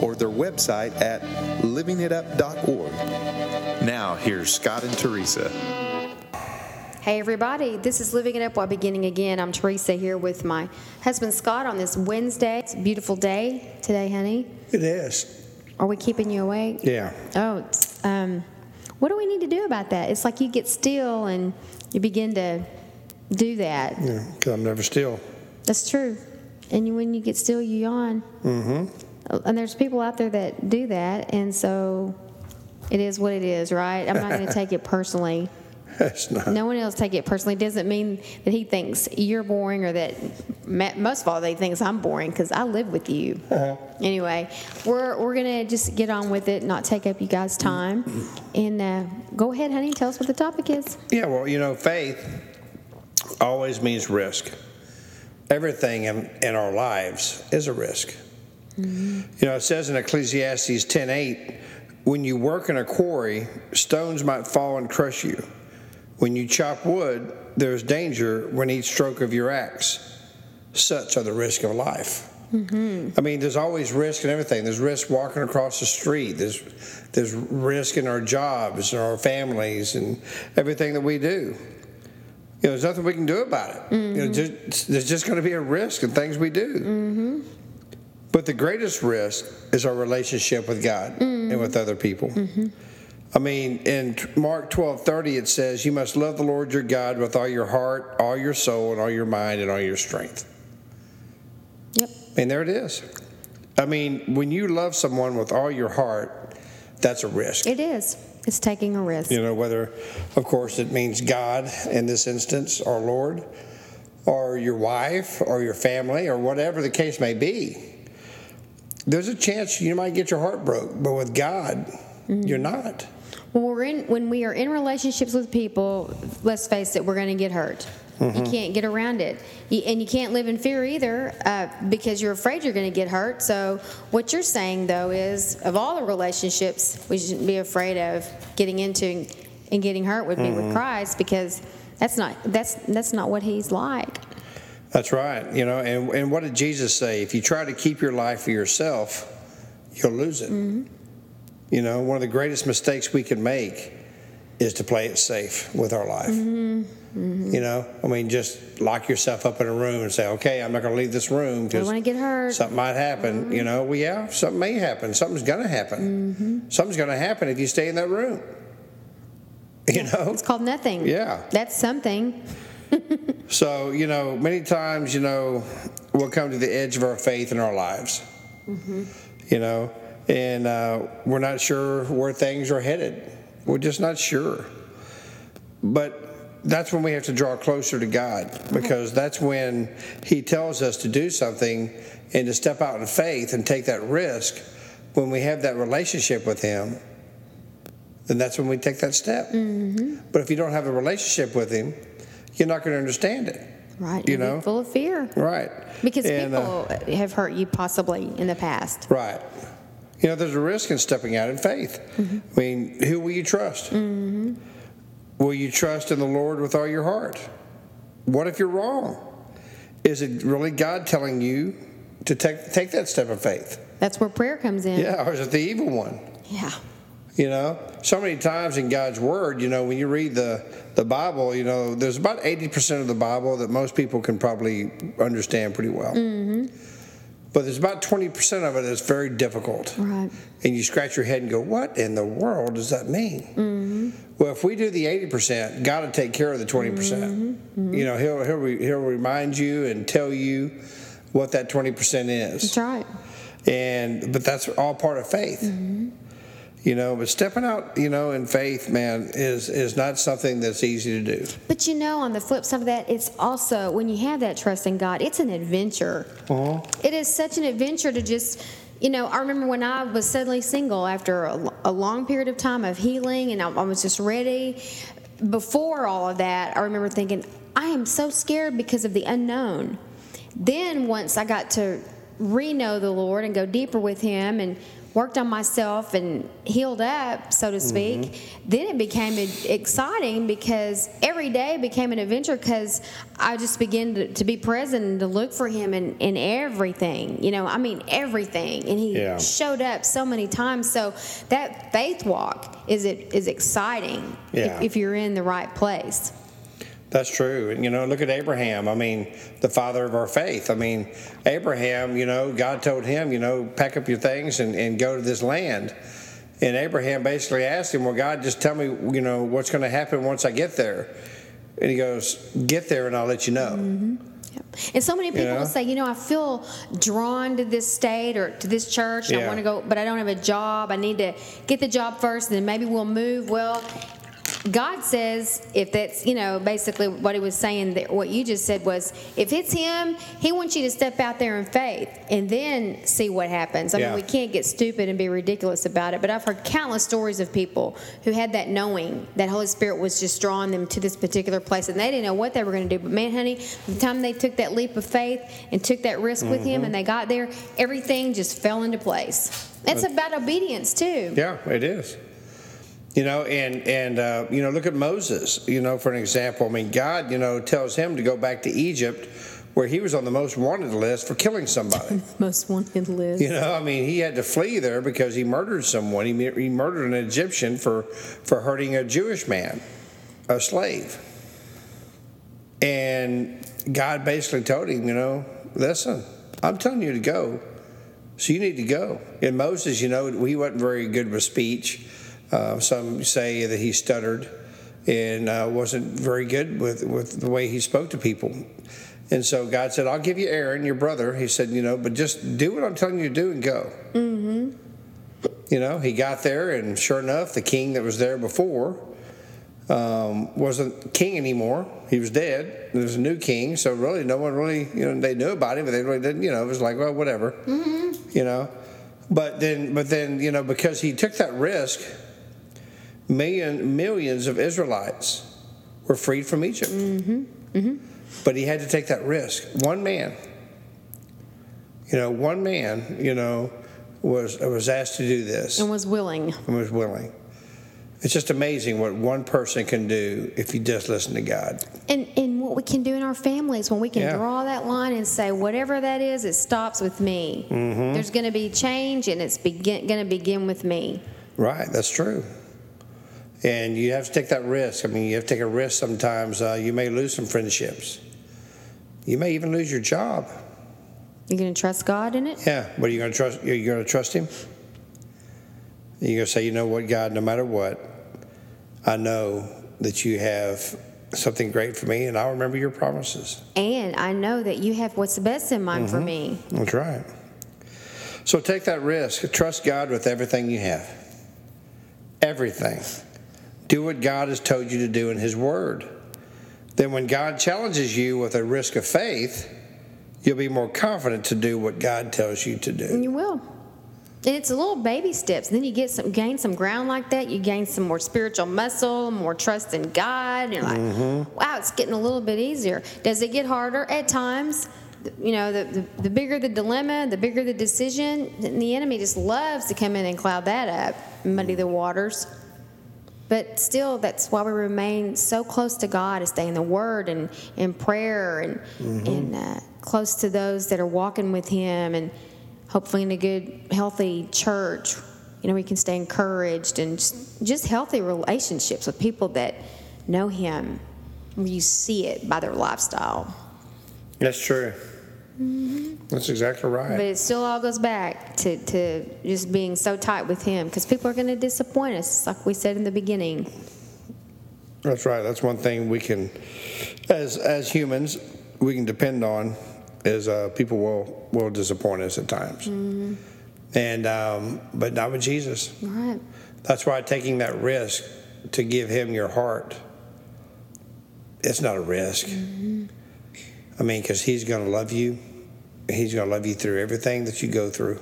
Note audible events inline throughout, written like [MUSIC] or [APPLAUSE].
or their website at livingitup.org. Now, here's Scott and Teresa. Hey, everybody, this is Living It Up While Beginning Again. I'm Teresa here with my husband Scott on this Wednesday. It's a beautiful day today, honey. It is. Are we keeping you awake? Yeah. Oh, um, what do we need to do about that? It's like you get still and you begin to do that. Yeah. Because I'm never still. That's true. And when you get still, you yawn. Mm-hmm. And there's people out there that do that, and so it is what it is, right? I'm not going to take it personally. [LAUGHS] That's not. No one else take it personally. It doesn't mean that he thinks you're boring or that most of all they thinks I'm boring because I live with you. Uh-huh. Anyway, we're we're gonna just get on with it, not take up you guys' time, and uh, go ahead, honey. Tell us what the topic is. Yeah, well, you know, faith always means risk. Everything in, in our lives is a risk. You know, it says in Ecclesiastes 10:8, when you work in a quarry, stones might fall and crush you. When you chop wood, there's danger when each stroke of your axe. Such are the risks of life. Mm-hmm. I mean, there's always risk in everything. There's risk walking across the street. There's there's risk in our jobs and our families and everything that we do. You know, there's nothing we can do about it. You know, mm-hmm. just, there's just going to be a risk in things we do. Mm-hmm. But the greatest risk is our relationship with God and with other people. I mean, in Mark 12 30, it says, You must love the Lord your God with all your heart, all your soul, and all your mind, and all your strength. Yep. And there it is. I mean, when you love someone with all your heart, that's a risk. It is. It's taking a risk. You know, whether, of course, it means God in this instance, our Lord, or your wife, or your family, or whatever the case may be. There's a chance you might get your heart broke, but with God, mm-hmm. you're not. When we're in, when we are in relationships with people, let's face it, we're going to get hurt. You mm-hmm. can't get around it, You- and you can't live in fear either, uh, because you're afraid you're going to get hurt. So, what you're saying though is, of all the relationships, we shouldn't be afraid of getting into and getting hurt would be with mm-hmm. Christ, because that's not that's that's not what He's like. That's right. You know, and, and what did Jesus say? If you try to keep your life for yourself, you'll lose it. Mm-hmm. You know, one of the greatest mistakes we can make is to play it safe with our life. Mm-hmm. Mm-hmm. You know, I mean, just lock yourself up in a room and say, okay, I'm not going to leave this room because want to get hurt. something might happen. You know, well, yeah, something may happen. Something's going to happen. Something's going to happen if you stay in that room. [LAUGHS] You know? It's called nothing. Yeah. That's something. [LAUGHS] So, you know, many times, you know, we'll come to the edge of our faith in our lives, mm-hmm. you know, and uh, we're not sure where things are headed. We're just not sure. But that's when we have to draw closer to God because mm-hmm. that's when He tells us to do something and to step out in faith and take that risk. When we have that relationship with Him, then that's when we take that step. Mm-hmm. But if you don't have a relationship with Him, you're not going to understand it. Right. You know? full of fear. Right. Because And, uh, people have hurt you possibly in the past. right. You know, there's a risk in stepping out in faith. I mean, who will you trust? Will you trust in the Lord with all your heart? What if you're wrong? Is it really God telling you to take take that step of faith? That's where prayer comes in. Yeah, or is it the evil one? Yeah. You know, so many times in God's Word, you know, when you read the, the Bible, you know, there's about 80% of the Bible that most people can probably understand pretty well. Mm-hmm. But there's about 20% of it that's very difficult. Right. And you scratch your head and go, what in the world does that mean? Mm-hmm. Well, if we do the 80%, God will take care of the 20%. percent mm-hmm. You know, he'll, he'll, re- he'll remind you and tell you what that 20% is That's right. and but that's all part of faith you know but stepping out you know in faith man is is not something that's easy to do But you know, on the flip side of that, it's also when you have that trust in God, it's an adventure. Uh-huh. It is such an adventure to just You know, I remember when I was suddenly single after a, a long period of time of healing, and I, I was just ready. Before all of that, I remember thinking, I am so scared because of the unknown. Then, once I got to re know the Lord and go deeper with Him and worked on myself and healed up, so to speak, mm-hmm. then it became exciting because every day became an adventure because I just began to, to, be present and to look for him in, in everything. You know, I mean, everything. And he yeah. showed up so many times. So that faith walk is, it, is exciting yeah. if, if you're in the right place. That's true. And, you know, look at Abraham. I mean, the father of our faith. I mean, Abraham, you know, God told him, you know, pack up your things and, and go to this land. And Abraham basically asked him, Well, God, just tell me, you know, what's going to happen once I get there. And he goes, Get there and I'll let you know. Mm-hmm. And so many people know? will say, you know, I feel drawn to this state or to this church. And yeah. I want to go, but I don't have a job. I need to get the job first, and then maybe we'll move. Well, God says, if that's, you know, basically what he was saying, that what you just said was, if it's him, he wants you to step out there in faith and then see what happens. I yeah. mean, we can't get stupid and be ridiculous about it, but I've heard countless stories of people who had that knowing that Holy Spirit was just drawing them to this particular place and they didn't know what they were going to do. But man, honey, the time they took that leap of faith and took that risk mm-hmm. with him mm-hmm. and they got there, everything just fell into place. That's about obedience, too. Yeah, it is. You know, and and uh, you know, look at Moses. You know, for an example, I mean, God, you know, tells him to go back to Egypt, where he was on the most wanted list for killing somebody. [LAUGHS] most wanted list. You know, I mean, he had to flee there because he murdered someone. He he murdered an Egyptian for for hurting a Jewish man, a slave. And God basically told him, you know, listen, I'm telling you to go, so you need to go. And Moses, you know, he wasn't very good with speech uh, some say that he stuttered and uh, wasn't very good with, with the way he spoke to people. And so God said, I'll give you Aaron, your brother. He said, you know, but just do what I'm telling you to do and go. Mm-hmm. You know, he got there, and sure enough, the king that was there before um, wasn't king anymore. He was dead. There was a new king, so really, no one really, you know, they knew about him, but they really didn't. You know, it was like, well, whatever. Mm-hmm. You know, but then, but then, you know, because he took that risk million, millions of Israelites were freed from Egypt. Mm-hmm. Mm-hmm. But he had to take that risk. One man, you know, one man, you know, was was asked to do this and was willing. And was willing. It's just amazing what one person can do if you just listen to God. And and what we can do in our families when we can yeah. draw that line and say whatever that is, it stops with me. Mm-hmm. There's going to be change, and it's begin, going to begin with me. Right. That's true and you have to take that risk. I mean, you have to take a risk sometimes. Uh, you may lose some friendships. You may even lose your job. You're going to trust God in it? Yeah. What are you going to trust? Are you going to trust Him? You're going to say, you know what, God, no matter what, I know that you have something great for me, and I'll remember your promises. And I know that you have what's the best in mind mm-hmm. for me. That's right. So take that risk. Trust God with everything you have. Everything. Do what God has told you to do in His Word. Then, when God challenges you with a risk of faith, you'll be more confident to do what God tells you to do. And you will. And it's a little baby steps. then you get some gain some ground like that. You gain some more spiritual muscle, more trust in God. And you're like, mm-hmm. wow, it's getting a little bit easier. Does it get harder at times? You know, the, the, the bigger the dilemma, the bigger the decision, the enemy just loves to come in and cloud that up, muddy the waters. But still, that's why we remain so close to God and stay in the Word and in prayer and, mm-hmm. and uh, close to those that are walking with Him and hopefully in a good, healthy church. You know, we can stay encouraged and just, just healthy relationships with people that know Him. You see it by their lifestyle. That's true. That's exactly right. But it still all goes back to, to just being so tight with Him because people are going to disappoint us, like we said in the beginning. That's right. That's one thing we can, as as humans, we can depend on is uh, people will will disappoint us at times, mm-hmm. and um, but not with Jesus. Right. That's why taking that risk to give Him your heart, it's not a risk. Mm-hmm. I mean, because He's going to love you. He's going to love you through everything that you go through.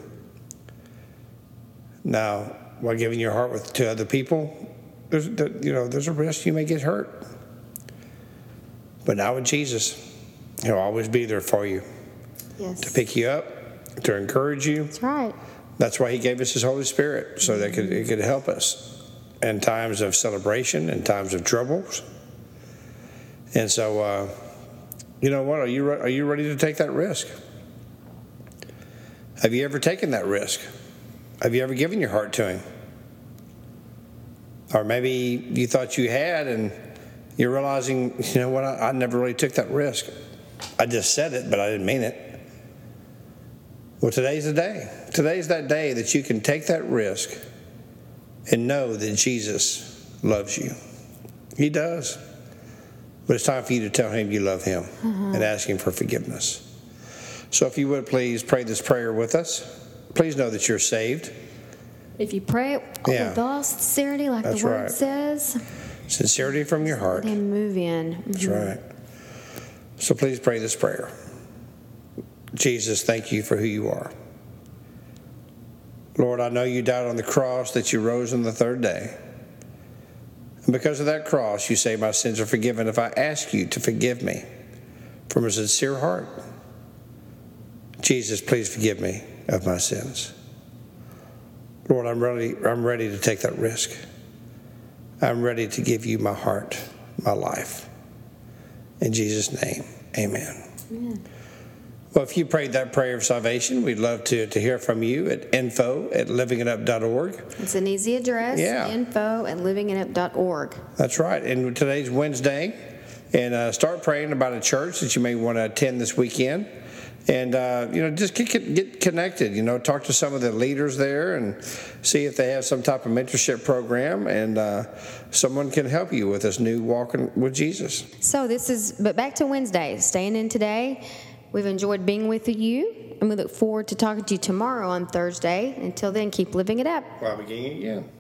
Now, while giving your heart with, to other people, there's, there, you know, there's a risk you may get hurt. But now with Jesus, He'll always be there for you Yes. to pick you up, to encourage you. That's right. That's why He gave us His Holy Spirit, so that could, it could help us in times of celebration, in times of troubles. And so, uh, you know what? Are you re- are you ready to take that risk? Have you ever taken that risk? Have you ever given your heart to Him? Or maybe you thought you had, and you're realizing, you know what? I, I never really took that risk. I just said it, but I didn't mean it. Well, today's the day. Today's that day that you can take that risk and know that Jesus loves you. He does. But it's time for you to tell him you love him mm-hmm. and ask him for forgiveness. So if you would please pray this prayer with us. Please know that you're saved. If you pray it Yeah. with all sincerity, like That's the word right. says, Sincerity from your heart. and move in. That's mm-hmm. right. So please pray this prayer. Jesus, thank you for who you are. Lord, I know you died on the cross, that you rose on the third day. And because of that cross, you say my sins are forgiven if I ask you to forgive me from a sincere heart. Jesus, please forgive me of my sins. Lord, I'm ready, I'm ready to take that risk. I'm ready to give you my heart, my life. In Jesus' name, amen. Well, if you prayed that prayer of salvation, we'd love to, to hear from you at info at livingitup.org. It's an easy address. Yeah. Info at livingitup.org. That's right. And today's Wednesday. And uh, start praying about a church that you may want to attend this weekend. And, uh, you know, just get, get connected. You know, talk to some of the leaders there and see if they have some type of mentorship program. And uh, someone can help you with this new walking with Jesus. So this is, but back to Wednesday, staying in today. We've enjoyed being with you, and we look forward to talking to you tomorrow on Thursday. Until then, keep living it up. While beginning again.